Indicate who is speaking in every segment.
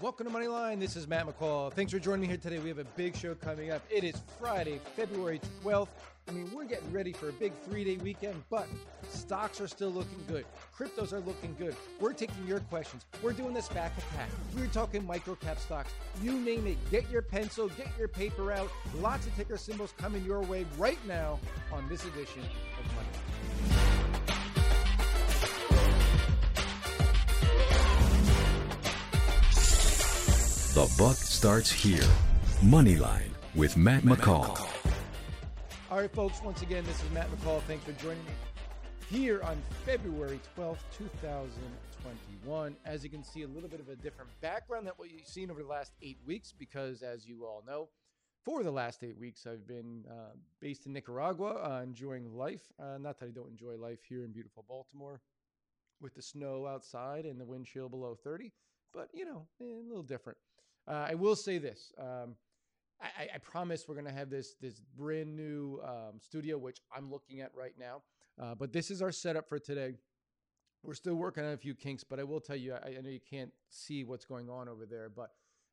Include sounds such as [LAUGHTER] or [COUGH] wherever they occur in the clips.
Speaker 1: Welcome to Moneyline. This is Matt McCall. Thanks for joining me here today. We have a big show coming up. It is Friday, February 12th. I mean, we're getting ready for a big three day weekend, but stocks are still looking good. Cryptos are looking good. We're taking your questions. We're doing this SPAC attack. We're talking micro cap stocks. You name it. Get your pencil, get your paper out. Lots of ticker symbols coming your way right now on this edition of Moneyline.
Speaker 2: The buck starts here. Moneyline with Matt McCall.
Speaker 1: All right, folks, once again, this is Matt McCall. Thanks for joining me here on February 12th, 2021. As you can see, a little bit of a different background than what you've seen over the last eight weeks, because as you all know, for the last eight weeks, I've been uh, based in Nicaragua, uh, enjoying life. Uh, not that I don't enjoy life here in beautiful Baltimore with the snow outside and the wind chill below 30, but you know, eh, a little different. Uh, I will say this. Um, I, I, promise we're gonna have this this brand new um, studio, which I'm looking at right now. Uh, but this is our setup for today. We're still working on a few kinks, but I will tell you, I, I know you can't see what's going on over there, but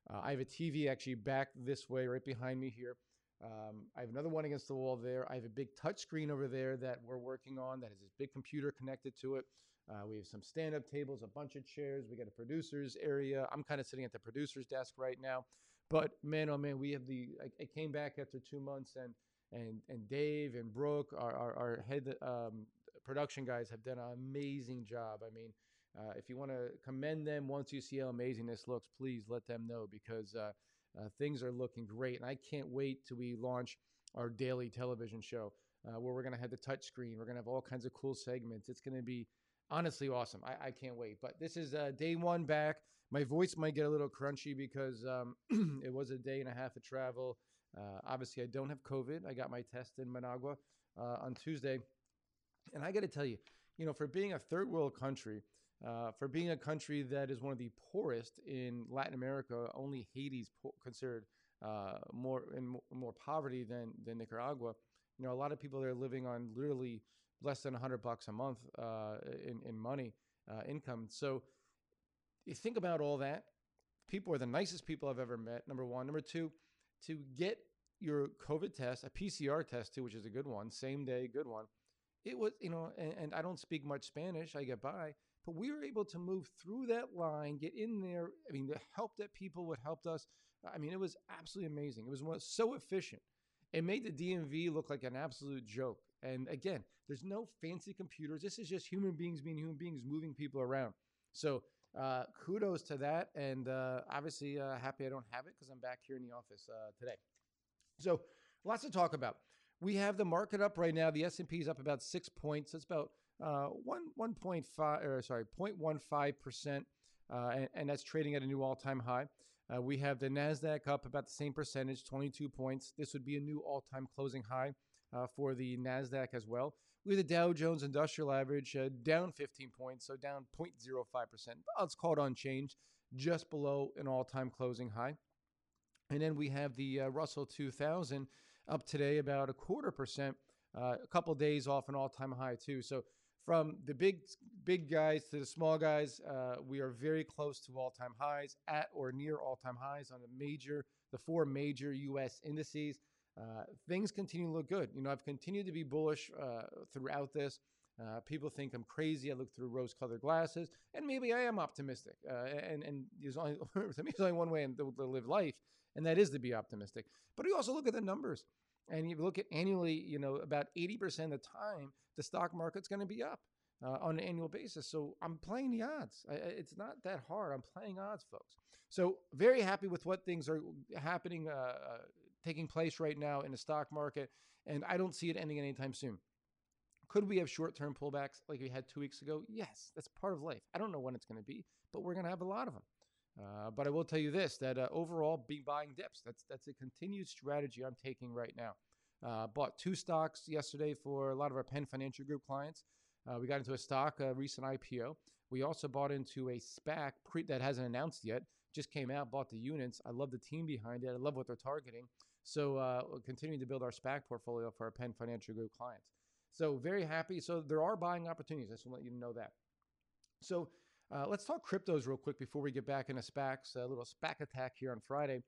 Speaker 1: uh, I have a TV actually back this way, right behind me here. Um, I have another one against the wall there. I have a big touch screen over there that we're working on that has this big computer connected to it. Uh, we have some stand up tables, a bunch of chairs. We got a producer's area. I'm kind of sitting at the producer's desk right now. But man, oh man, we have the. I, I came back after two months, and and and Dave and Brooke, our our, our head um, production guys, have done an amazing job. I mean, uh, if you want to commend them once you see how amazing this looks, please let them know because uh, uh, things are looking great, and I can't wait till we launch our daily television show uh, where we're going to have the touch screen. We're going to have all kinds of cool segments. It's going to be honestly awesome. I, I can't wait. But this is uh, day one back. My voice might get a little crunchy because um, [CLEARS THROAT] it was a day and a half of travel. Uh, obviously, I don't have COVID. I got my test in Managua uh, on Tuesday. And I got to tell you, you know, for being a third world country, uh, for being a country that is one of the poorest in Latin America, only Haiti's po- considered uh, more in more poverty than than Nicaragua. You know, a lot of people there living on literally less than 100 bucks a month uh, in, in money uh, income. So you think about all that. People are the nicest people I've ever met. Number one. Number two, to get your COVID test, a PCR test too, which is a good one, same day, good one. It was, you know, and, and I don't speak much Spanish. I get by, but we were able to move through that line, get in there. I mean, the help that people would helped us. I mean, it was absolutely amazing. It was so efficient. It made the DMV look like an absolute joke. And again, there's no fancy computers. This is just human beings being human beings, moving people around. So uh, kudos to that. And uh, obviously, uh, happy I don't have it because I'm back here in the office uh, today. So lots to talk about. We have the market up right now. The S&P is up about six points. That's about uh, one one point five or sorry 0.15 percent, uh, and, and, that's trading at a new all-time high. we have the Nasdaq up about the same percentage, 22 points. This would be a new all-time closing high uh, for the NASDAQ as well. We have the Dow Jones Industrial Average uh, down 15 points, so down 0.05%. Let's call it unchanged, just below an all time closing high. And then we have the uh, Russell 2000 up today about a quarter percent, uh, a couple days off an all time high, too. So from the big big guys to the small guys, uh, we are very close to all time highs, at or near all time highs on the major, the four major U.S. indices. Uh, things continue to look good. You know, I've continued to be bullish uh, throughout this. Uh, people think I'm crazy. I look through rose-colored glasses, and maybe I am optimistic. Uh, and and there's only [LAUGHS] to me, there's only one way to, live life, and that is to be optimistic. But you also look at the numbers, and you look at annually. You know, about 80% of the time, the stock market's going to be up. Uh, on an annual basis. So I'm playing the odds. I, it's not that hard. I'm playing odds, folks. So very happy with what things are happening uh, taking place right now in the stock market, and I don't see it ending anytime soon. Could we have short term pullbacks like we had two weeks ago? Yes, that's part of life. I don't know when it's going to be, but we're going to have a lot of them. Uh, but I will tell you this: that uh, overall, be buying dips. That's that's a continued strategy I'm taking right now. Uh, bought two stocks yesterday for a lot of our Penn Financial Group clients. Uh, we got into a stock, a recent IPO. We also bought into a SPAC pre- that hasn't announced yet. Just came out, bought the units. I love the team behind it. I love what they're targeting. So uh, continuing to build our SPAC portfolio for our Penn Financial Group clients. So very happy. So there are buying opportunities. I just want to let you know that. So Uh, let's talk cryptos real quick before we get back into SPACs. A little SPAC attack here on Friday.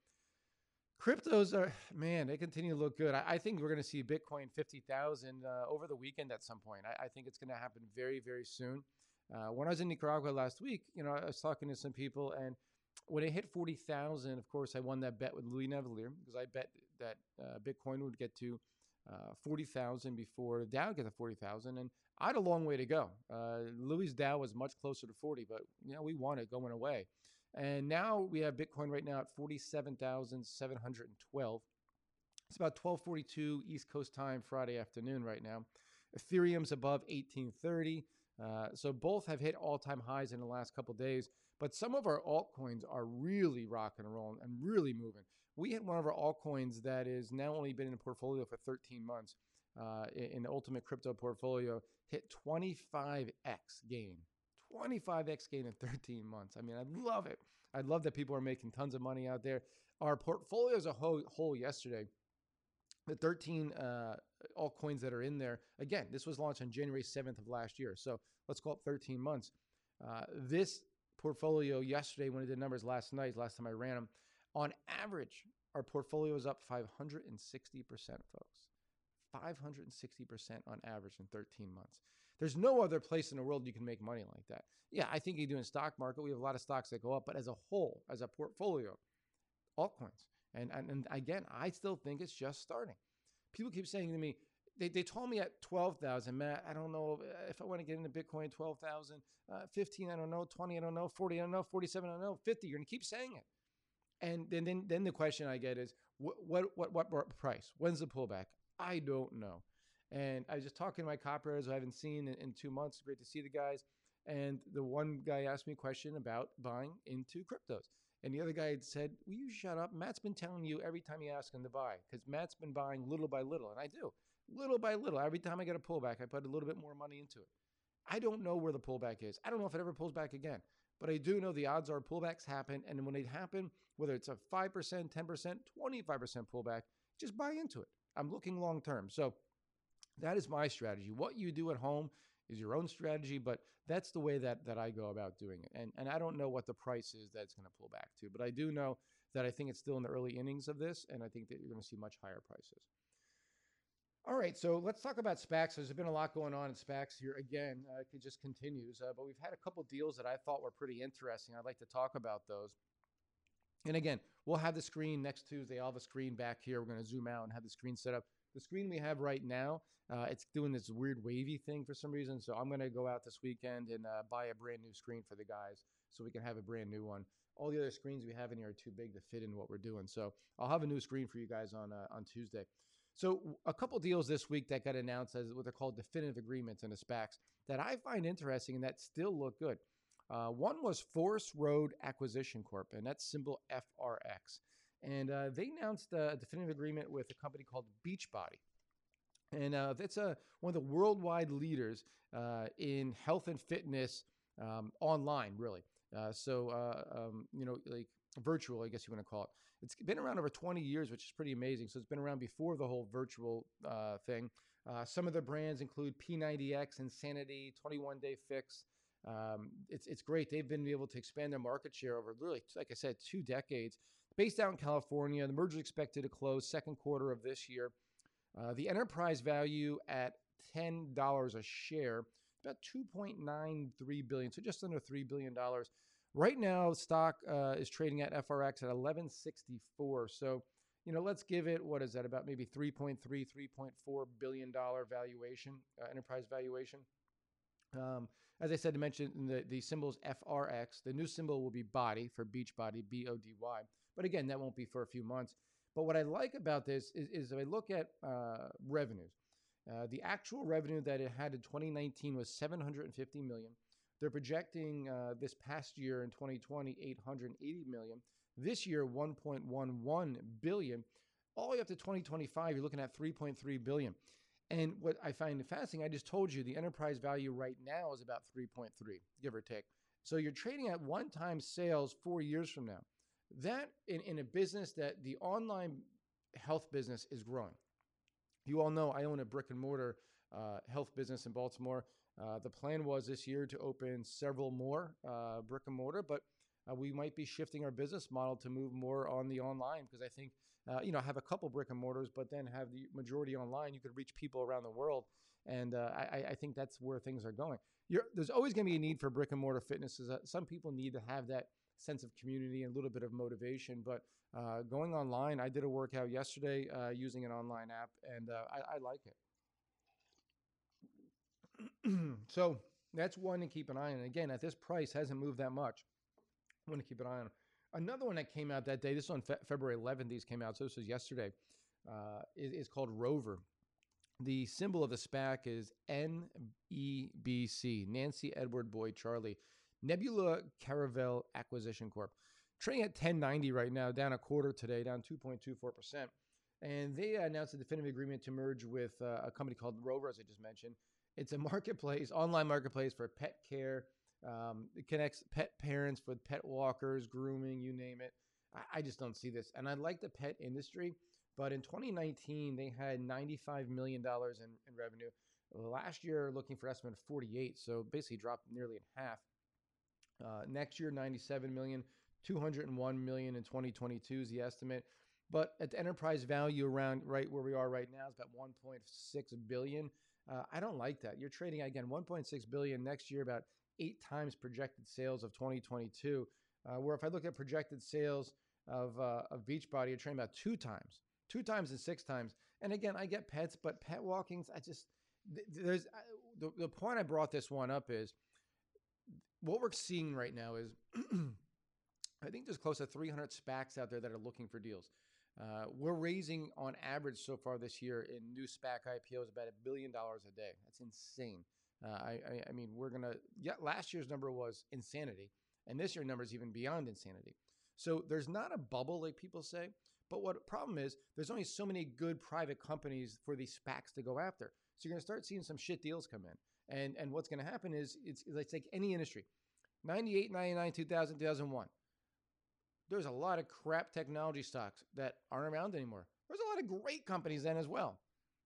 Speaker 1: Cryptos are, man, they continue to look good. I, I think we're going to see Bitcoin 50,000 uh, over the weekend at some point. I, I think it's going to happen very, very soon. Uh, when I was in Nicaragua last week, you know, I was talking to some people, and when it hit 40,000, of course, I won that bet with Louis Navellier because I bet that uh, Bitcoin would get to uh, 40,000 before Dow get to 40,000. And I had a long way to go. Uh, Louis' Dow was much closer to 40, but, you know, we won it going away. And now we have Bitcoin right now at 47,712. It's about 1242 East Coast time Friday afternoon right now. Ethereum's above 1830. Uh, so both have hit all-time highs in the last couple days. But some of our altcoins are really rocking and rolling and really moving. We had one of our altcoins that is now only been in the portfolio for 13 months. Uh, in the ultimate crypto portfolio, hit 25x gain 25x gain in 13 months. I mean, I love it. I love that people are making tons of money out there. Our portfolio as a whole, whole yesterday, the 13 uh, altcoins that are in there, again, this was launched on January 7th of last year. So let's call it 13 months. Uh, this portfolio yesterday, when I did numbers last night, last time I ran them, on average, our portfolio is up 560%, folks. 560% on average in 13 months. There's no other place in the world you can make money like that. Yeah, I think you do in stock market. We have a lot of stocks that go up, but as a whole, as a portfolio, altcoins. And, and, and again, I still think it's just starting. People keep saying to me, they, they told me at 12,000, Matt, I don't know if I want to get into Bitcoin, 12,000, uh, 15, I don't know, 20, I don't know, 40, I don't know, 47, I don't know, 50. You're going to keep saying it. And then, then, then the question I get is, what, what, what, what price? When's the pullback? I don't know. And I was just talking to my copywriters I haven't seen in, in two months. Great to see the guys. And the one guy asked me a question about buying into cryptos. And the other guy had said, Will you shut up? Matt's been telling you every time you ask him to buy, because Matt's been buying little by little. And I do, little by little. Every time I get a pullback, I put a little bit more money into it. I don't know where the pullback is. I don't know if it ever pulls back again. But I do know the odds are pullbacks happen. And when they happen, whether it's a 5%, 10%, 25% pullback, just buy into it. I'm looking long term. So that is my strategy. What you do at home is your own strategy, but that's the way that that I go about doing it. And and I don't know what the price is that's going to pull back to, but I do know that I think it's still in the early innings of this, and I think that you're going to see much higher prices. All right, so let's talk about SPACs. There's been a lot going on in SPACs here. Again, uh, it just continues, uh, but we've had a couple deals that I thought were pretty interesting. I'd like to talk about those. And again, we'll have the screen next Tuesday. I'll have a screen back here. We're going to zoom out and have the screen set up. The screen we have right now, uh, it's doing this weird wavy thing for some reason. So I'm going to go out this weekend and uh, buy a brand new screen for the guys so we can have a brand new one. All the other screens we have in here are too big to fit in what we're doing. So I'll have a new screen for you guys on uh, on Tuesday. So a couple deals this week that got announced as what they're called definitive agreements and the SPACs that I find interesting and that still look good. Uh, one was Forest Road Acquisition Corp, and that's symbol FRX. And uh, they announced a definitive agreement with a company called Beachbody. And uh, that's a, one of the worldwide leaders uh, in health and fitness um, online, really. Uh, so, uh, um, you know, like virtual, I guess you want to call it. It's been around over 20 years, which is pretty amazing. So it's been around before the whole virtual thing. some of the brands include P90X, Insanity, 21 Day Fix, um, it's it's great. They've been able to expand their market share over really, like I said, two decades. Based out in California, the merger is expected to close second quarter of this year. Uh, the enterprise value at ten dollars a share, about two point nine three billion, so just under three billion dollars. Right now, stock uh, is trading at FRX at eleven sixty four. So you know, let's give it what is that about maybe 3.3, 3.4 billion dollar valuation, uh, enterprise valuation. Um, as I said, to mention the, the symbols FRX. The new symbol will be body for beach body, B O D Y. But again, that won't be for a few months. But what I like about this is, is if I look at uh, revenues, uh, the actual revenue that it had in 2019 was 750 million. They're projecting uh, this past year in 2020 880 million. This year 1.11 billion. All the way up to 2025, you're looking at 3.3 billion. And what I find fascinating, I just told you the enterprise value right now is about 3.3, give or take. So you're trading at one time sales four years from now. That in, in a business that the online health business is growing. You all know I own a brick and mortar uh, health business in Baltimore. Uh, the plan was this year to open several more uh, brick and mortar, but uh, we might be shifting our business model to move more on the online because I think, uh, you know, have a couple brick and mortars, but then have the majority online. You could reach people around the world. And uh, I, I, think that's where things are going. You're, there's always going to be a need for brick and mortar fitness. Some people need to have that sense of community and a little bit of motivation. But uh, going online, I did a workout yesterday uh, using an online app, and uh, I, I, like it. [CLEARS THROAT] so that's one to keep an eye on. Again, at this price, hasn't moved that much. I want to keep an eye on. Another one that came out that day, this is on Fe- February 11th, these came out, so this was yesterday, uh, is, is called Rover. The symbol of the SPAC is NEBC, Nancy Edward Boyd Charlie, Nebula Caravel Acquisition Corp. Trading at 1090 right now, down a quarter today, down 2.24%. And they announced a definitive agreement to merge with uh, a company called Rover, as I just mentioned. It's a [LAUGHS] marketplace, online marketplace for pet care. Um, it connects pet parents with pet walkers, grooming, you name it. I, I just don't see this. And I like the pet industry, but in 2019, they had $95 million in, in revenue. Last year, looking for estimate of 48, so basically dropped nearly in half. Uh, next year, 97 million, 201 million in 2022 is the estimate. But at the enterprise value around right where we are right now is about 1.6 billion. Uh, I don't like that. You're trading again 1.6 billion next year, about eight times projected sales of 2022. Uh, where if I look at projected sales of uh, of Beachbody, you're trading about two times, two times and six times. And again, I get pets, but pet walkings, I just there's the, the point I brought this one up is what we're seeing right now is [CLEARS THROAT] I think there's close to 300 SPACs out there that are looking for deals. Uh, we're raising on average so far this year in new SPAC IPOs about a billion dollars a day. That's insane. Uh, I, I, mean, we're gonna. Yeah, last year's number was insanity, and this year's number is even beyond insanity. So there's not a bubble like people say. But what problem is, there's only so many good private companies for these SPACs to go after. So you're gonna start seeing some shit deals come in. And and what's to happen is it's, it's like any industry 98, 99, 2000, 2001. There's a lot of crap technology stocks that aren't around anymore. There's a lot of great companies then as well.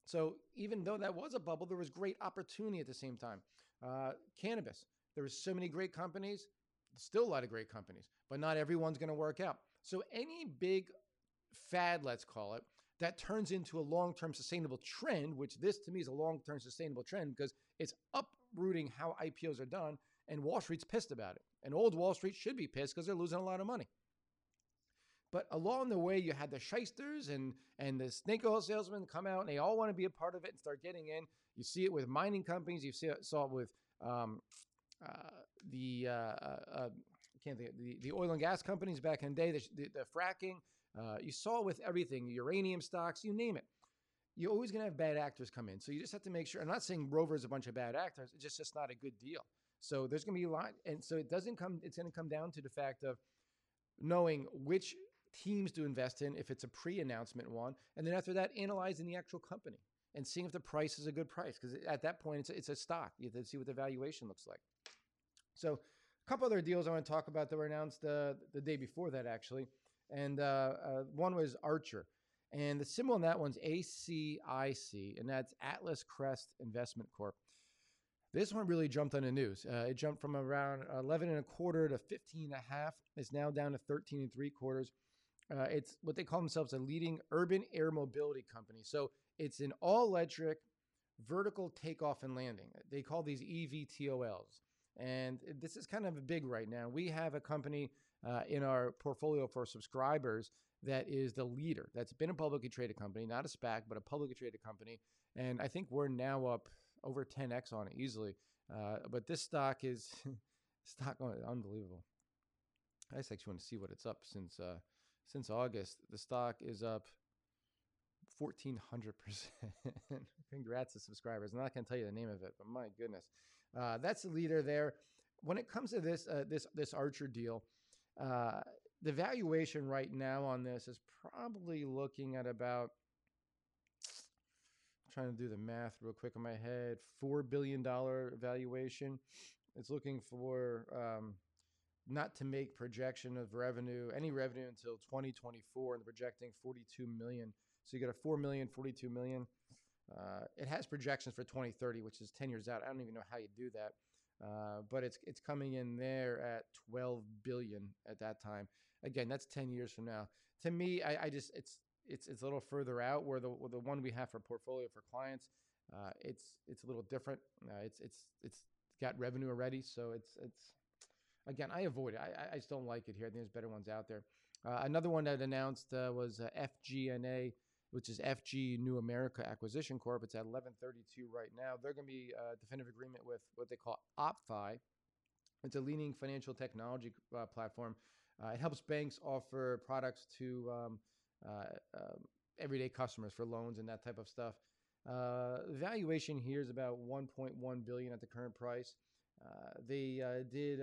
Speaker 1: So even though that was a bubble, there was great opportunity at the same time. Uh, cannabis, there was so many great companies, still a lot of great companies, but not everyone's going to work out. So any big fad, let's call it, that turns into a long term sustainable trend, which this to me is a long term sustainable trend because it's uprooting how IPOs are done, and Wall Street's pissed about it. And old Wall Street should be pissed because they're losing a lot of money. But along the way, you had the shysters and and the snake oil salesmen come out, and they all want to be a part of it and start getting in. You see it with mining companies. You see it, saw it with um, uh, the uh, uh, I can't think the the oil and gas companies back in the day. The, the, the fracking. Uh, you saw it with everything, uranium stocks, you name it. You're always going to have bad actors come in. So you just have to make sure. I'm not saying Rover is a bunch of bad actors. It's just, just not a good deal. So there's going to be a lot. And so it doesn't come, it's going to come down to the fact of knowing which teams to invest in if it's a pre announcement one. And then after that, analyzing the actual company and seeing if the price is a good price. Because at that point, it's a, it's a stock. You have to see what the valuation looks like. So a couple other deals I want to talk about that were announced uh, the day before that, actually and uh, uh, one was Archer. And the symbol on that one's ACIC, and that's Atlas Crest Investment Corp. This one really jumped on the news. Uh, it jumped from around 11 and a quarter to 15 and a half. It's now down to 13 and three quarters. Uh, it's what they call themselves a leading urban air mobility company. So it's an all electric vertical takeoff and landing. They call these EVTOLs. And this is kind of big right now. We have a company uh, in our portfolio for subscribers that is the leader. That's been a publicly traded company, not a SPAC, but a publicly traded company. And I think we're now up over 10x on it easily. Uh, but this stock is [LAUGHS] stock on unbelievable. I just actually want to see what it's up since uh, since August. The stock is up 1400%. [LAUGHS] Congrats to subscribers. I'm not going to tell you the name of it, but my goodness. Uh, that's the leader there. When it comes to this uh, this this Archer deal, uh, the valuation right now on this is probably looking at about I'm trying to do the math real quick in my head four billion dollar valuation it's looking for um, not to make projection of revenue any revenue until 2024 and projecting 42 million so you got a 4 million 42 million Uh, it has projections for 2030, which is 10 years out. I don't even know how you do that, uh, but it's it's coming in there at 12 billion at that time. Again, that's 10 years from now. To me, I, I just it's it's it's a little further out. Where the the one we have for portfolio for clients, uh, it's it's a little different. Uh, it's it's it's got revenue already, so it's it's again I avoid it. I I just don't like it here. I think there's better ones out there. Uh, another one that announced uh, was uh, FGNA, which is FG New America Acquisition Corp. It's at 1132 right now. They're going to be a definitive agreement with what they call OppFi. It's a leading financial technology uh, platform. Uh, it helps banks offer products to um, uh, um, everyday customers for loans and that type of stuff. valuation here is about 1.1 billion at the current price. Uh, they uh, did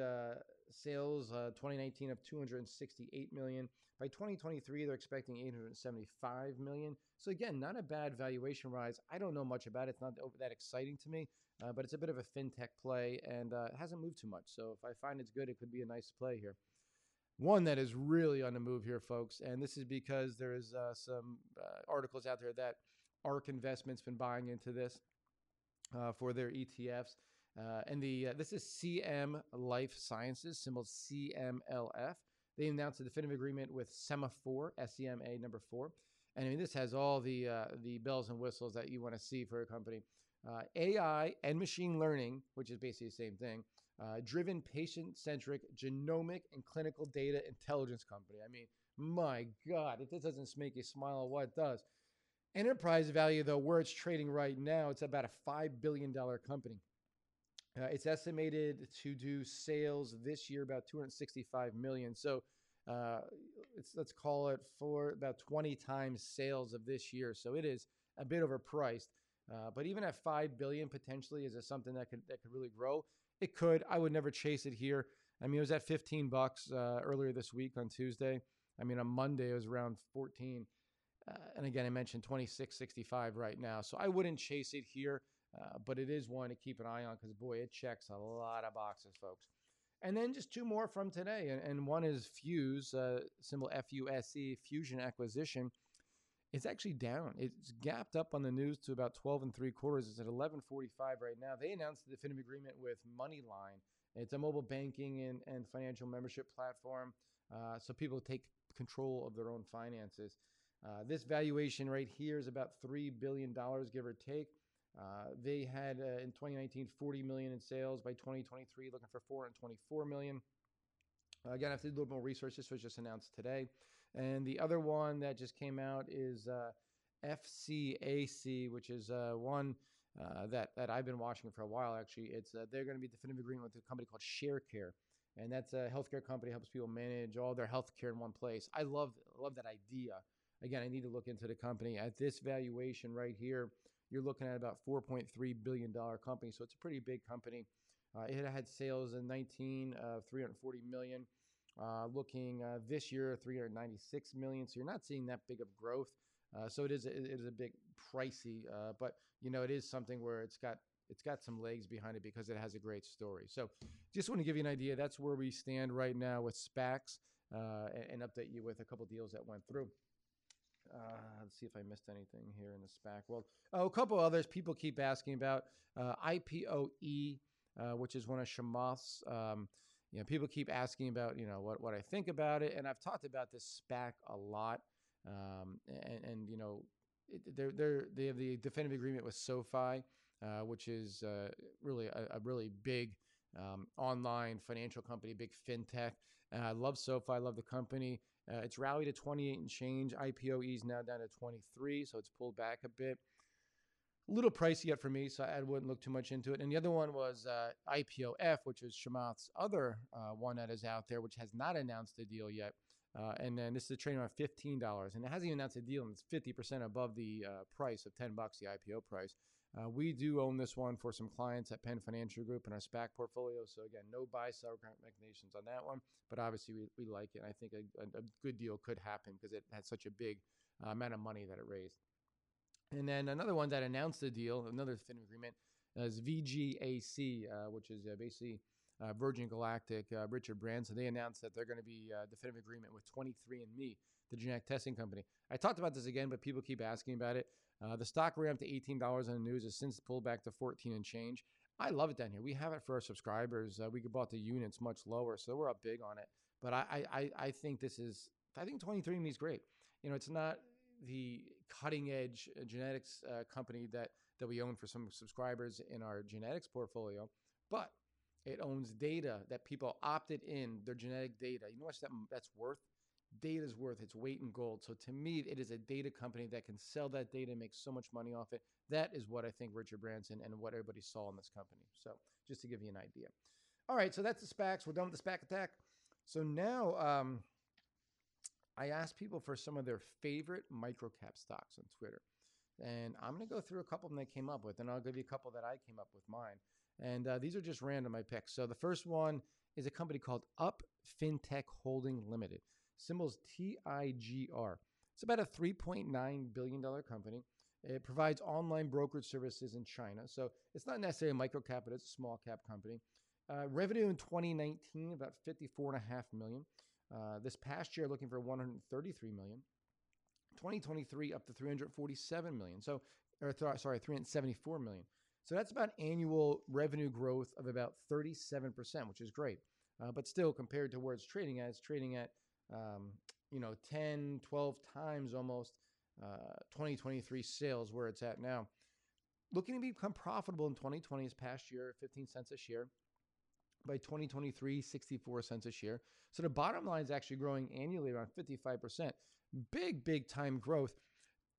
Speaker 1: uh, sales 2019 of 268 million. By 2023, they're expecting 875 million. So again, not a bad valuation rise. I don't know much about it. It's not that exciting to me, uh, but it's a bit of a fintech play and uh, it hasn't moved too much. So if I find it's good, it could be a nice play here. One that is really on the move here, folks, and this is because there is uh, some articles out there that ARK Investment's been buying into this for their ETFs. Uh, and the uh, this is CM Life Sciences, symbol CMLF. They announced a definitive agreement with Sema4, SEMA number four. And I mean, this has all the uh, the bells and whistles that you want to see for a company. Uh, AI and machine learning, which is basically the same thing, uh, driven patient-centric genomic and clinical data intelligence company. I mean, my God, if this doesn't make you smile, what does? Enterprise value, though, where it's trading right now, it's about a five billion dollar company. Uh, it's estimated to do sales this year about 265 million. So uh, let's call it for about 20 times sales of this year. So it is a bit overpriced. Uh, but even at five billion potentially, is it something that could that could really grow? It could. I would never chase it here. I mean, it was at 15 bucks uh, earlier this week on Tuesday. I mean, on Monday it was around 14. Uh, and again, I mentioned 26.65 right now. So I wouldn't chase it here. Uh, but it is one to keep an eye on because, boy, it checks a lot of boxes, folks. And then just two more from today. And, and one is Fuse, uh, symbol F U S E, Fusion Acquisition. It's actually down. It's gapped up on the news to about 12 and three quarters. It's at 11.45 right now. They announced the definitive agreement with MoneyLion. It's a mobile banking and, and financial membership platform. Uh, so people take control of their own finances. Uh, this valuation right here is about $3 billion, give or take. Uh, they had uh, in 2019 40 million in sales. By 2023, looking for 424 million. Again, I have to do a little more research. This was just announced today. And the other one that just came out is uh, FCAC, which is one that that I've been watching for a while. Actually, it's they're going to be definitive agreement with a company called ShareCare, and that's a healthcare company helps people manage all their healthcare in one place. I love love that idea. Again, I need to look into the company at this valuation right here you're looking at about 4.3 billion dollar company. So it's a pretty big company. Uh, it had sales in 19 of 340 million. Uh, looking uh, this year 396 million. So you're not seeing that big of growth. Uh, so it is a, it is a big pricey, uh, but you know it is something where it's got it's got some legs behind it because it has a great story. So just want to give you an idea. That's where we stand right now with SPACs uh, and, and update you with a couple deals that went through. Uh, let's see if I missed anything here in the SPAC world. Oh, a couple others people keep asking about uh, IPOE, uh, which is one of Chamath's. Um, you know, people keep asking about you know what what I think about it, and I've talked about this SPAC a lot. Um, and, and you know, they're they're they have the definitive agreement with SoFi, uh, which is uh, really a, a, really big um, online financial company, big fintech. I love SoFi. I love the company. Uh, it's rallied to 28 and change. IPOE is now down to 23, so it's pulled back a bit. A little pricey yet for me, so I wouldn't look too much into it. And the other one was uh, IPOF, which is Chamath's other uh, one that is out there, which has not announced a deal yet. Uh, and then this is a trading around $15, and it hasn't even announced a deal, and it's 50% above the uh, price of 10 bucks, the IPO price. Uh, we do own this one for some clients at Penn Financial Group in our SPAC portfolio. So again, no buy sell recommendations on that one, but obviously we, we like it. And I think a, a, good deal could happen because it had such a big uh, amount of money that it raised. And then another one that announced the deal, another definitive agreement, is VGAC, uh, which is uh, basically Virgin Galactic, uh, Richard Branson, they announced that they're going to be uh, definitive agreement with 23andMe, the genetic testing company. I talked about this again, but people keep asking about it. Uh, the stock ran up to $18 on the news, has since pulled back to 14 and change. I love it down here. We have it for our subscribers. Uh, we bought the units much lower, so we're up big on it. But I, I, I think this is, I think 23andMe is great. You know, it's not the cutting edge uh, genetics uh, company that that we own for some subscribers in our genetics portfolio, but it owns data that people opted in their genetic data. You know what that, that's worth? Data is worth its weight in gold. So to me, it is a data company that can sell that data and make so much money off it. That is what I think Richard Branson and what everybody saw in this company. So just to give you an idea. All right, so that's the SPACs. We're done with the SPAC attack. So now um, I asked people for some of their favorite microcap stocks on Twitter. And I'm going to go through a couple of them they came up with, and I'll give you a couple that I came up with mine. And uh, these are just random I picked. So the first one is a company called Up FinTech Holding Limited, symbols TIGR. It's about a $3.9 billion company. It provides online brokerage services in China. So it's not necessarily a micro cap, but it's a small cap company. Uh, revenue in 2019 about 54.5 million. Uh, this past year, looking for 133 million. 2023 up to 347 million. So, or th- sorry, 374 million. So that's about annual revenue growth of about 37%, which is great. Uh, but still, compared to where it's trading at, it's trading at um, you know 10, 12 times almost uh, 2023 sales where it's at now. Looking to become profitable in 2020 is past year, 15 cents a share. By 2023, 64 cents a share. So the bottom line is actually growing annually around 55%. Big, big time growth.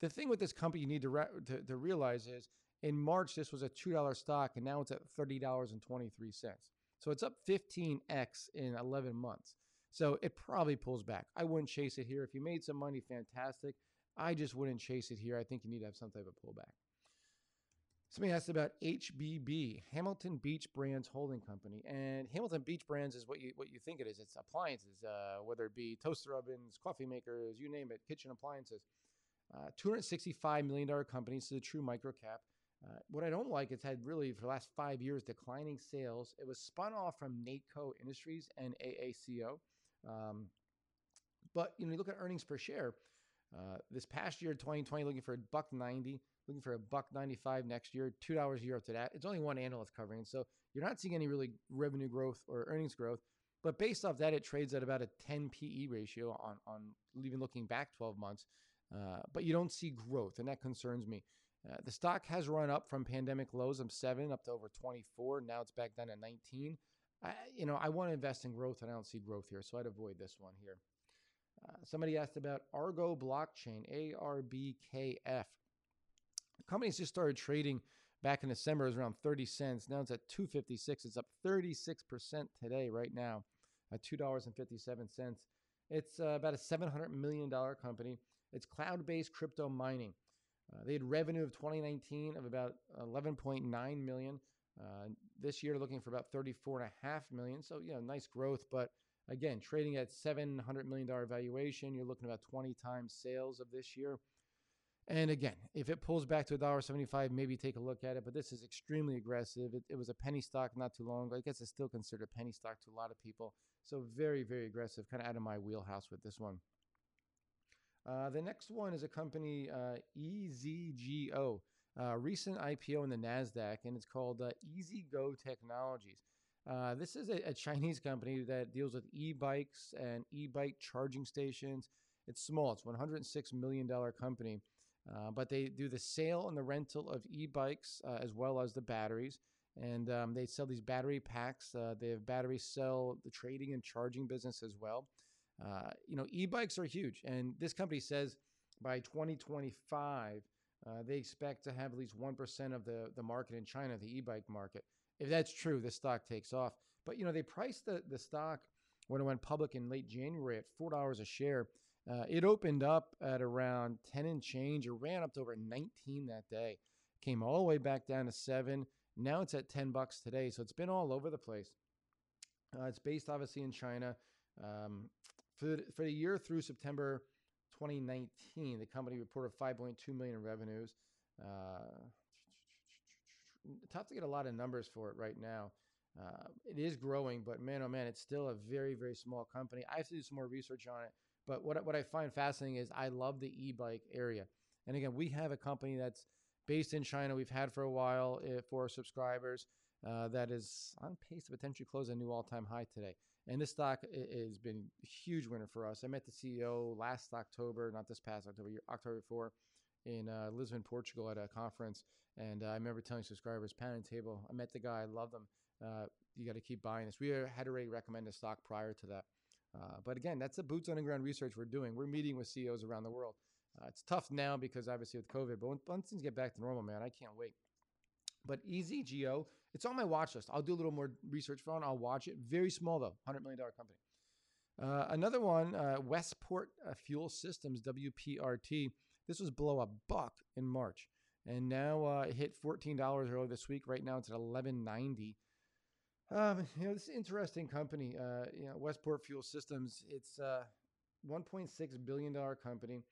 Speaker 1: The thing with this company you need to, re- to, to realize is in March, this was a $2 stock, and now it's at $30.23. So it's up 15x in 11 months. So it probably pulls back. I wouldn't chase it here. If you made some money, fantastic. I just wouldn't chase it here. I think you need to have some type of pullback. Somebody asked about HBB, Hamilton Beach Brands Holding Company, and Hamilton Beach Brands is what you what you think it is. It's appliances, uh, whether it be toaster ovens, coffee makers, you name it, kitchen appliances. Uh, $265 million company, so a true micro cap. Uh, what I don't like, it's had really for the last five years declining sales. It was spun off from NACCO Industries and AACO. Um, but you know, you look at earnings per share. Uh, this past year, 2020, looking for a buck 90, looking for a buck 95 next year, two dollars a year to that. It's only one analyst covering, so you're not seeing any really revenue growth or earnings growth. But based off that, it trades at about a 10 PE ratio on on even looking back 12 months. Uh, but you don't see growth, and that concerns me. Uh, the stock has run up from pandemic lows of seven up to over 24. Now it's back down to 19. I, you know, I want to invest in growth, and I don't see growth here, so I'd avoid this one here. Uh, somebody asked about Argo Blockchain, ARBKF. The company's just started trading back in December. It was around 30 cents. Now it's at 256. It's up 36% today, right now, at $2.57. It's uh, about a $700 million company. It's cloud based crypto mining. Uh, they had revenue of 2019 of about 11.9 million. Uh, this year, looking for about 34.5 million. So, you know, nice growth. But again, trading at 700 million dollar valuation, you're looking about 20 times sales of this year. And again, if it pulls back to $1.75, maybe take a look at it. But this is extremely aggressive. It, it was a penny stock not too long ago. I guess it's still considered a penny stock to a lot of people. So very, very aggressive. Kind of out of my wheelhouse with this one. Uh, the next one is a company, uh, EZGO, uh, recent IPO in the NASDAQ, and it's called uh, EZGO Technologies. Uh, this is a, a, Chinese company that deals with e bikes and e bike charging stations. It's small, it's $106 million company, uh, but they do the sale and the rental of e bikes as well as the batteries. And um, they sell these battery packs. they have battery sell, the trading and charging business as well. Uh, you know, e-bikes are huge, and this company says by 2025 uh, they expect to have at least one percent of the the market in China, the e-bike market. If that's true, this stock takes off. But you know, they priced the the stock when it went public in late January at four dollars a share. Uh, it opened up at around 10 and change. It ran up to over 19 that day. Came all the way back down to seven. Now it's at 10 bucks today. So it's been all over the place. Uh, it's based obviously in China. Um, for the, for the year through September 2019, the company reported 5.2 million in revenues. Uh, tough to get a lot of numbers for it right now. Uh, it is growing, but man, oh man, it's still a very, very small company. I have to do some more research on it. But what, what I find fascinating is I love the e bike area. And again, we have a company that's based in China. We've had for a while uh, for subscribers uh, that is on pace to potentially close a new all time high today. And this stock has been a huge winner for us. I met the CEO last October, not this past October, October 4, in uh, Lisbon, Portugal at a conference. And uh, I remember telling subscribers, pan and table, I met the guy, I love them. Uh, you got to keep buying this. We had already recommended stock prior to that. Uh, but again, that's the boots on the ground research we're doing. We're meeting with CEOs around the world. Uh, it's tough now because obviously with COVID, but once things get back to normal, man, I can't wait. But EZGO, it's on my watch list. I'll do a little more research for it. I'll watch it. Very small though, $100 million company. Uh, another one, uh, Westport uh, Fuel Systems, WPRT. This was below a buck in March, and now uh, it hit $14 earlier this week. Right now it's at 11.90. Um, you know, this is an interesting company. Uh, you know, Westport Fuel Systems. It's a 1.6 billion dollar company,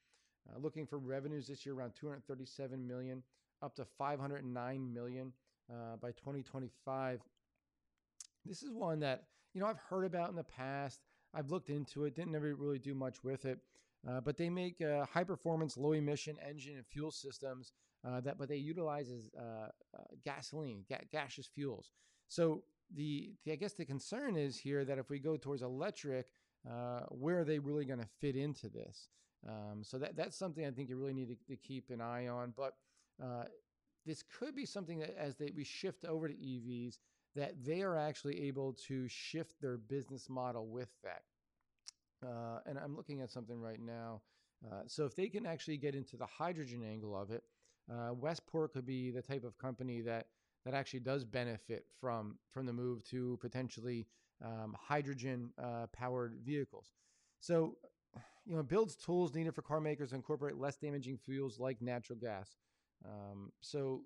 Speaker 1: uh, looking for revenues this year around 237 million, up to 509 million uh, by 2025. This is one that you know I've heard about in the past. I've looked into it, didn't never really do much with it. Uh, but they make uh, high performance, low emission engine and fuel systems uh, that, but they utilize uh, uh, gasoline, ga- gaseous fuels. So the, the, I guess the concern is here that if we go towards electric, uh, where are they really going to fit into this? Um, so that that's something I think you really need to, to keep an eye on. But this could be something that as they we shift over to EVs, that they are actually able to shift their business model with that. Uh, and I'm looking at something right now. Uh, so if they can actually get into the hydrogen angle of it, uh, Westport could be the type of company that that actually does benefit from from the move to potentially um, hydrogen uh, powered vehicles. So, you know, builds tools needed for car makers to incorporate less damaging fuels like natural gas. Um, so,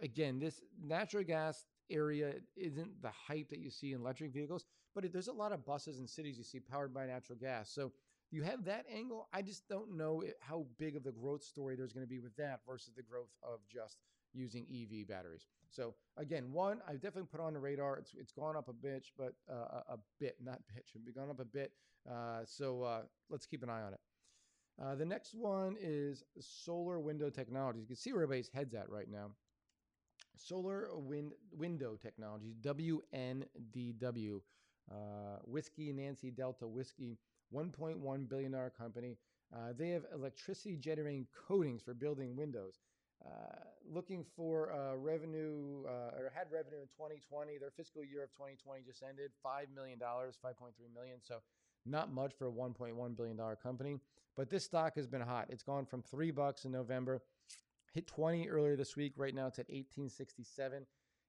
Speaker 1: again, this natural gas area isn't the hype that you see in electric vehicles, but there's a lot of buses in cities you see powered by natural gas. So you have that angle. I just don't know how big of the growth story there's going to be with that versus the growth of just using EV batteries. So again, one I've definitely put on the radar. It's it's gone up a bit, but uh, a bit, not bitch. [LAUGHS] It's gone up a bit. Uh, so uh, let's keep an eye on it. Uh, the next one is solar window technologies. You can see where everybody's heads at right now. Solar Wind Window Technologies, WNDW, uh, Whiskey Nancy Delta Whiskey, $1.1 billion company. Uh, they have electricity generating coatings for building windows. Uh, looking for uh, revenue uh, or had revenue in 2020. Their fiscal year of 2020 just ended, $5 million, 5.3 million. So not much for a $1.1 billion company. But this stock has been hot. It's gone from three bucks in November hit 20 earlier this week. Right now it's at 1867.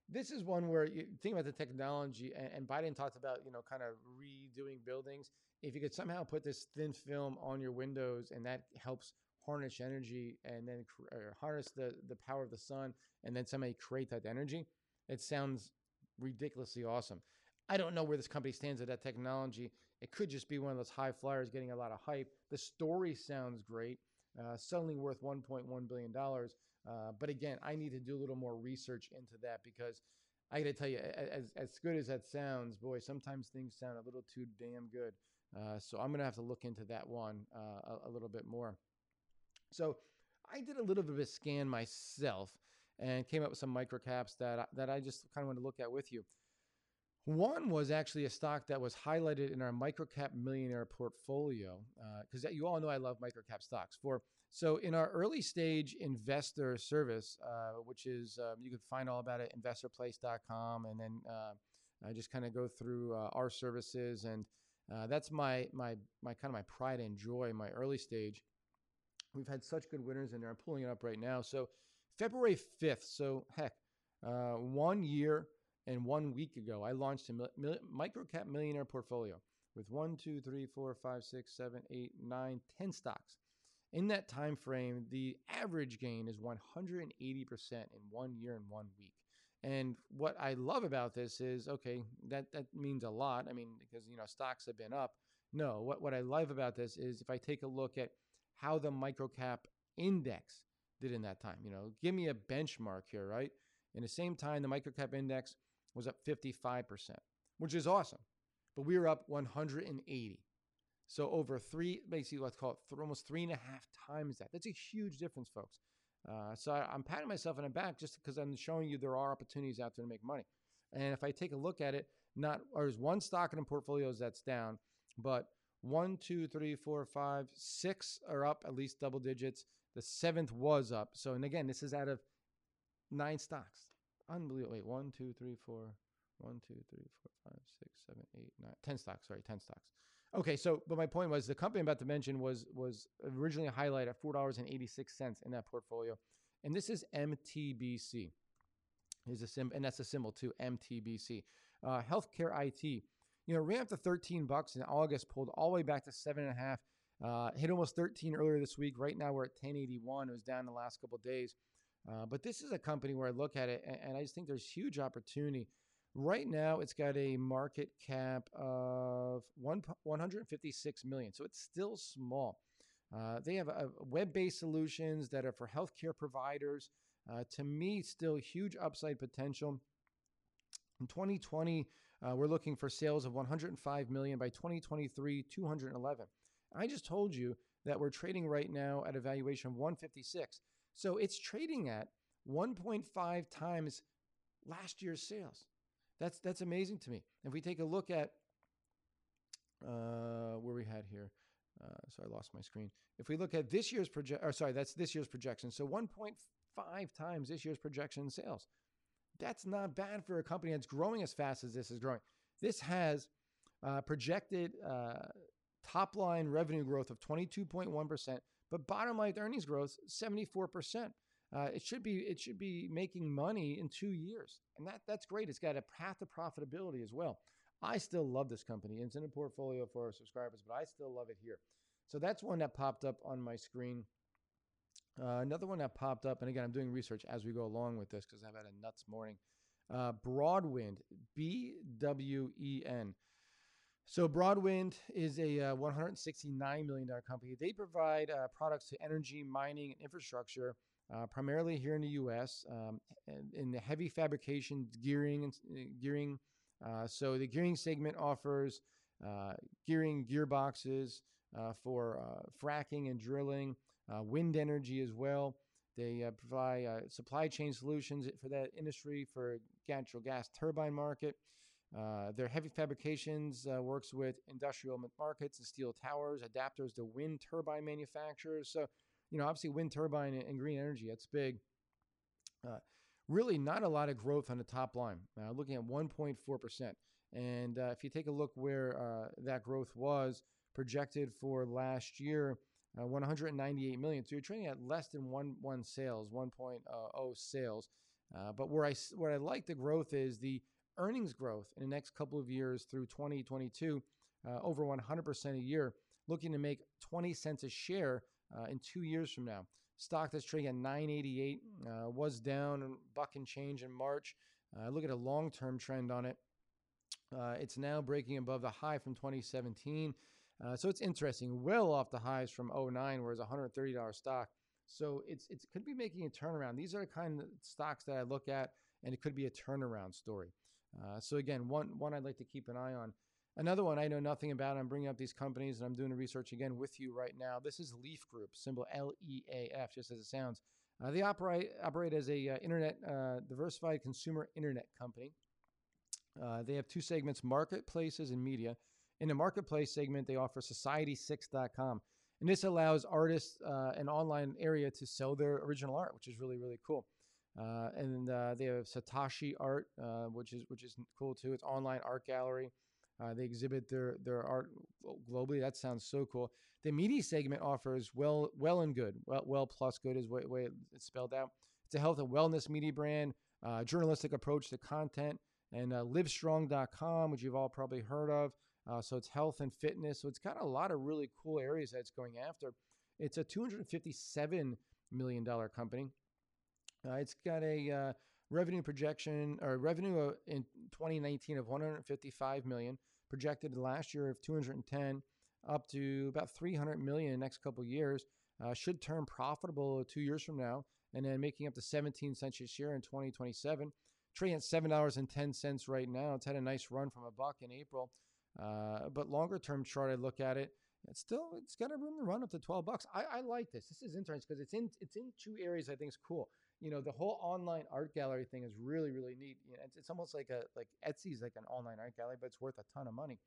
Speaker 1: This is one where you think about the technology, and, Biden talked about, you know, kind of redoing buildings. If you could somehow put this thin film on your windows and that helps harness energy and then harness the, the power of the sun and then somebody create that energy, it sounds ridiculously awesome. I don't know where this company stands with that technology. It could just be one of those high flyers getting a lot of hype. The story sounds great uh, suddenly worth $1.1 billion. Uh, but again, I need to do a little more research into that because I got to tell you, as, as good as that sounds, boy, sometimes things sound a little too damn good. Uh, so I'm going to have to look into that one uh, a, a, little bit more. So I did a little bit of a scan myself and came up with some microcaps that, that I just kind of want to look at with you. One was actually a stock that was highlighted in our microcap millionaire portfolio because uh, you all know I love microcap stocks. For so in our early stage investor service, uh, which is um, you can find all about it investorplace.com, and then uh, I just kind of go through uh, our services, and uh, that's my my my kind of my pride and joy. My early stage, we've had such good winners in there. I'm pulling it up right now. So February 5th. So heck, uh, one year and one week ago, I launched a microcap millionaire portfolio with one, two, three, four, five, six, seven, eight, nine, ten stocks. In that time frame, the average gain is 180% in one year and one week. And what I love about this is, okay, that, that means a lot. I mean, because, you know, stocks have been up. No, what, what I love about this is if I take a look at how the microcap index did in that time, you know, give me a benchmark here, right? In the same time, the microcap index was up 55%, which is awesome. But we were up 180. So over three, basically, let's call it th- almost three and a half times that. That's a huge difference, folks. Uh, so I, am patting myself on the back just because I'm showing you there are opportunities out there to make money. And if I take a look at it, not there's one stock in the portfolios that's down, but one, two, three, four, five, six are up at least double digits. The seventh was up. So, and again, this is out of nine stocks. Unbelievable. Wait, one, two, three, four, one, two, three, four, five, six, seven, eight, nine, ten stocks. Sorry, ten stocks. Okay, so but my point was the company I'm about to mention was was originally a highlighted at four dollars and eighty six cents in that portfolio, and this is MTBC. Is a sim, and that's a symbol too. MTBC, uh, healthcare IT. You know, ran up to thirteen bucks in August, pulled all the way back to seven and a half. Uh, hit almost 13 earlier this week. Right now we're at 1081. It was down the last couple days. Uh, but this is a company where I look at it and, and, I just think there's huge opportunity. Right now, it's got a market cap of one, 156 million, so it's still small. Uh, they have a, web-based solutions that are for healthcare providers. Uh, to me, still huge upside potential. In 2020, uh, we're looking for sales of 105 million. By 2023, 211. I just told you that we're trading right now at a valuation of 156. So it's trading at 1.5 times last year's sales. That's that's amazing to me. If we take a look at uh, where we had here, uh, so I lost my screen. If we look at this year's project, or sorry, that's this year's projection. So 1.5 times this year's projection sales. That's not bad for a company that's growing as fast as this is growing. This has uh, projected uh, top line revenue growth of 22.1%, but bottom line earnings growth 74%. Uh, it should be it should be making money in two years, and that that's great. It's got a path to profitability as well. I still love this company. It's in a portfolio for our subscribers, but I still love it here. So that's one that popped up on my screen. Uh, another one that popped up, and again, I'm doing research as we go along with this because I've had a nuts morning. Uh, Broadwind, B W E N. So Broadwind is a uh, 169 million dollar company. They provide uh, products to energy, mining, and infrastructure uh, primarily here in the U.S. Um, in the heavy fabrication, gearing, and uh, gearing. Uh, so the gearing segment offers gearing gearboxes for fracking and drilling, wind energy as well. They provide supply chain solutions for that industry for natural gas turbine market. Uh, their heavy fabrications uh, works with industrial markets and steel towers, adapters to wind turbine manufacturers. So you know, obviously wind turbine and green energy, that's big. Uh, really not a lot of growth on the top line, uh, looking at 1.4%. And uh, if you take a look where that growth was projected for last year, uh, 198 million. So you're trading at less than one one sales, 1.0 sales. But where I where I like the growth is the earnings growth in the next couple of years through 2022, over 100% a year, looking to make 20 cents a share uh, in two years from now. Stock that's trading at 988 uh, was down a buck and change in March. Uh, look at a long term trend on it. Uh, it's now breaking above the high from 2017. Uh, so it's interesting, well off the highs from 09, where it's $130 stock. So it's it could be making a turnaround. These are the kind of stocks that I look at, and it could be a turnaround story. Uh, so again, one one I'd like to keep an eye on. Another one I know nothing about. I'm bringing up these companies and I'm doing research again with you right now. This is Leaf Group, symbol L E A F, just as it sounds. Uh, they operate operate as a uh, internet uh, diversified consumer internet company. Uh, they have two segments: marketplaces and media. In the marketplace segment, they offer Society6.com, and this allows artists uh, an online area to sell their original art, which is really really cool. Uh, and they have Saatchi Art, which is which is cool too. It's online art gallery. Uh, they exhibit their their art globally. That sounds so cool. The media segment offers well well and good. Well, well plus good is the way it's spelled out. It's a health and wellness media brand, uh, journalistic approach to content, and uh, livestrong.com, which you've all probably heard of. Uh, so it's health and fitness. So it's got a lot of really cool areas that it's going after. It's a 257 million dollar company. Uh, it's got a uh, revenue projection or revenue uh, in 2019 of 155 million, projected last year of 210, up to about 300 million in the next couple years. Uh, should turn profitable two years from now, and then making up to 17 cents a share in 2027. trading at seven dollars and ten cents right now. It's had a nice run from a buck in April, uh, but longer term chart, I look at it. It's still it's got a room to run up to 12 bucks. I, I like this. This is interesting because it's in it's in two areas I think is cool. You know, the whole online art gallery thing is really really neat. You know, it's, it's almost like a like Etsy's like an online art gallery, but it's worth a ton of money.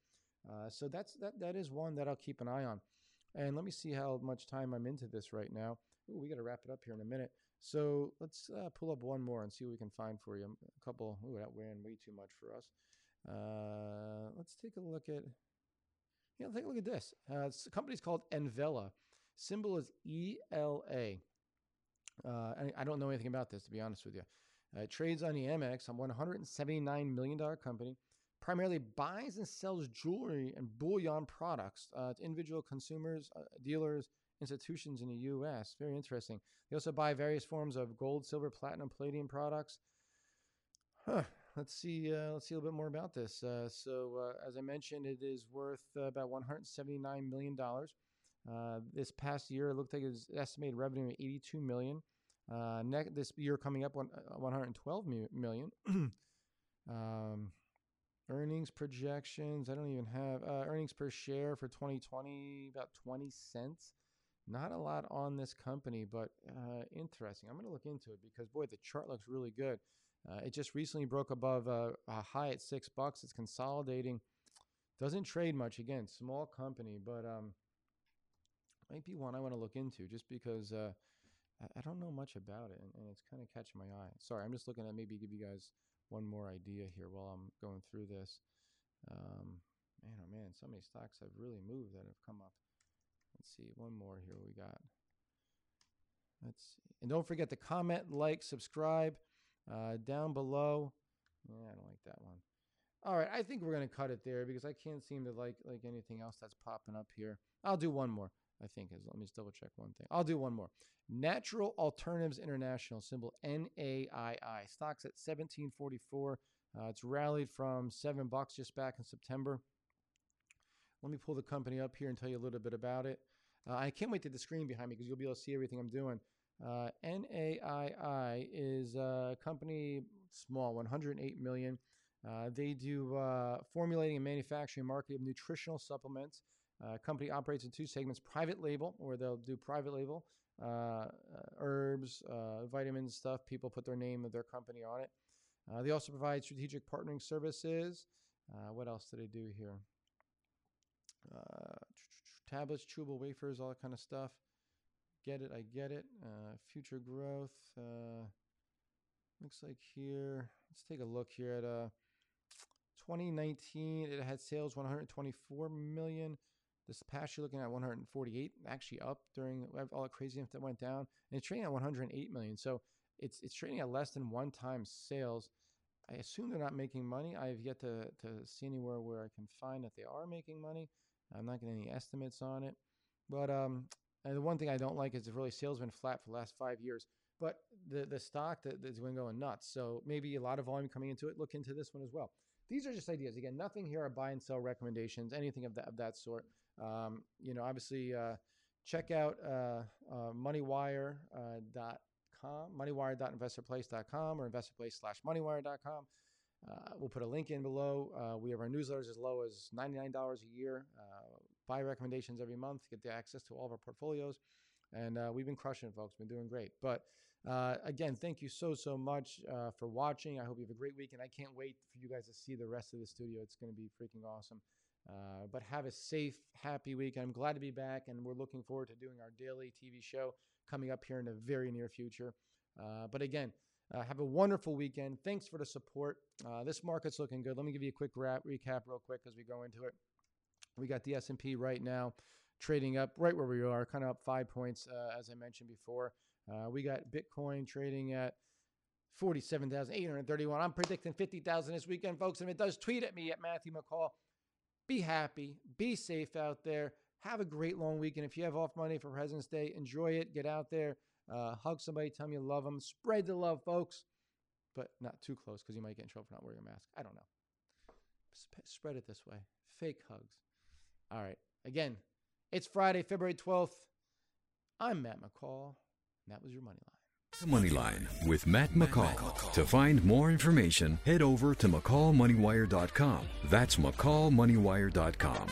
Speaker 1: Uh, so that's that that is one that I'll keep an eye on. And let me see how much time I'm into this right now. Ooh, we got to wrap it up here in a minute. So let's uh, pull up one more and see what we can find for you. A couple. Ooh, that ran way too much for us. Uh, let's take a look at. Yeah, take a look at this. Uh, the company's called Envela. Symbol is ELA. Uh, I don't know anything about this, to be honest with you. Uh, trades on the MX, a $179 million company, primarily buys and sells jewelry and bullion products uh, to individual consumers, uh, dealers, institutions in the U.S. Very interesting. They also buy various forms of gold, silver, platinum, palladium products. Huh. Let's see. Uh, let's see a little bit more about this. Uh, so, as I mentioned, it is worth about 179 million dollars. Uh, this past year, it looked like it was estimated revenue of 82 million. Uh, ne- this year coming up, one, 112 million. [CLEARS THROAT] um, earnings projections. I don't even have earnings per share for 2020 about 20 cents. Not a lot on this company, but uh, interesting. I'm going to look into it because boy, the chart looks really good. Uh, it just recently broke above a, a, high at six bucks. It's consolidating. Doesn't trade much. Again, small company, but um, might be one I want to look into just because uh, I, don't know much about it, and, and it's kind of catching my eye. Sorry, I'm just looking at maybe give you guys one more idea here while I'm going through this. Um, man, oh man, so many stocks have really moved that have come up. Let's see, one more here we got. Let's see. And don't forget to comment, like, subscribe uh, down below. Yeah, I don't like that one. All right, I think we're gonna cut it there because I can't seem to like like anything else that's popping up here. I'll do one more. I think is let me just double check one thing. I'll do one more. Natural Alternatives International symbol NAII stocks at 1744. Uh, it's rallied from seven bucks just back in September. Let me pull the company up here and tell you a little bit about it. Uh, I can't wait to the screen behind me because you'll be able to see everything I'm doing. Uh, NAII is a company small, 108 million. Uh, they do uh, formulating and manufacturing and marketing of nutritional supplements. Uh, company operates in two segments: private label, where they'll do private label uh, herbs, vitamins, stuff. People put their name of their company on it. they also provide strategic partnering services. what else do they do here? Uh, tablets, chewable wafers, all that kind of stuff. Get it, I get it. Uh, future growth. Uh, looks like here. Let's take a look here at uh, 2019. It had sales 124 million. This past year, looking at 148, actually up during all the craziness that went down, and it's trading at 108 million. So it's it's trading at less than one time sales. I assume they're not making money. I've yet to to see anywhere where I can find that they are making money. I'm not getting any estimates on it. But um, the one thing I don't like is really sales been flat for the last five years. But the the stock that, that's been going nuts. So maybe a lot of volume coming into it. Look into this one as well. These are just ideas. Again, nothing here are buy and sell recommendations, anything of that of that sort. Um, you know, obviously, uh, check out uh, uh, moneywire.com, uh, moneywire.investorplace.com or investorplace slash moneywire.com. Uh, we'll put a link in below. Uh, we have our newsletters as low as $99 a year. Uh, buy recommendations every month, get the access to all of our portfolios. And uh, we've been crushing it, folks. Been doing great. But uh, again, thank you so, so much for watching. I hope you have a great week. And I can't wait for you guys to see the rest of the studio. It's going to be freaking awesome. But have a safe, happy week. I'm glad to be back. And we're looking forward to doing our daily TV show coming up here in the very near future. but again, uh, have a wonderful weekend. Thanks for the support. Uh, this market's looking good. Let me give you a quick wrap, recap real quick as we go into it. We got the S&P right now trading up right where we are, kind of up five points, uh, as I mentioned before. Uh, we got Bitcoin trading at 47,831. I'm predicting 50,000 this weekend, folks. And if it does, tweet at me at Matthew McCall. Be happy. Be safe out there. Have a great long weekend. If you have off Monday for President's Day, enjoy it. Get out there. Uh, hug somebody, tell them you love them. Spread the love, folks, but not too close because you might get in trouble for not wearing a mask. I don't know. Sp- spread it this way. Fake hugs. All right. Again, it's Friday, February 12th. I'm Matt McCall, and that was your Moneyline.
Speaker 2: Moneyline with Matt McCall. To find more information, head over to McCallMoneyWire.com. That's McCallMoneyWire.com.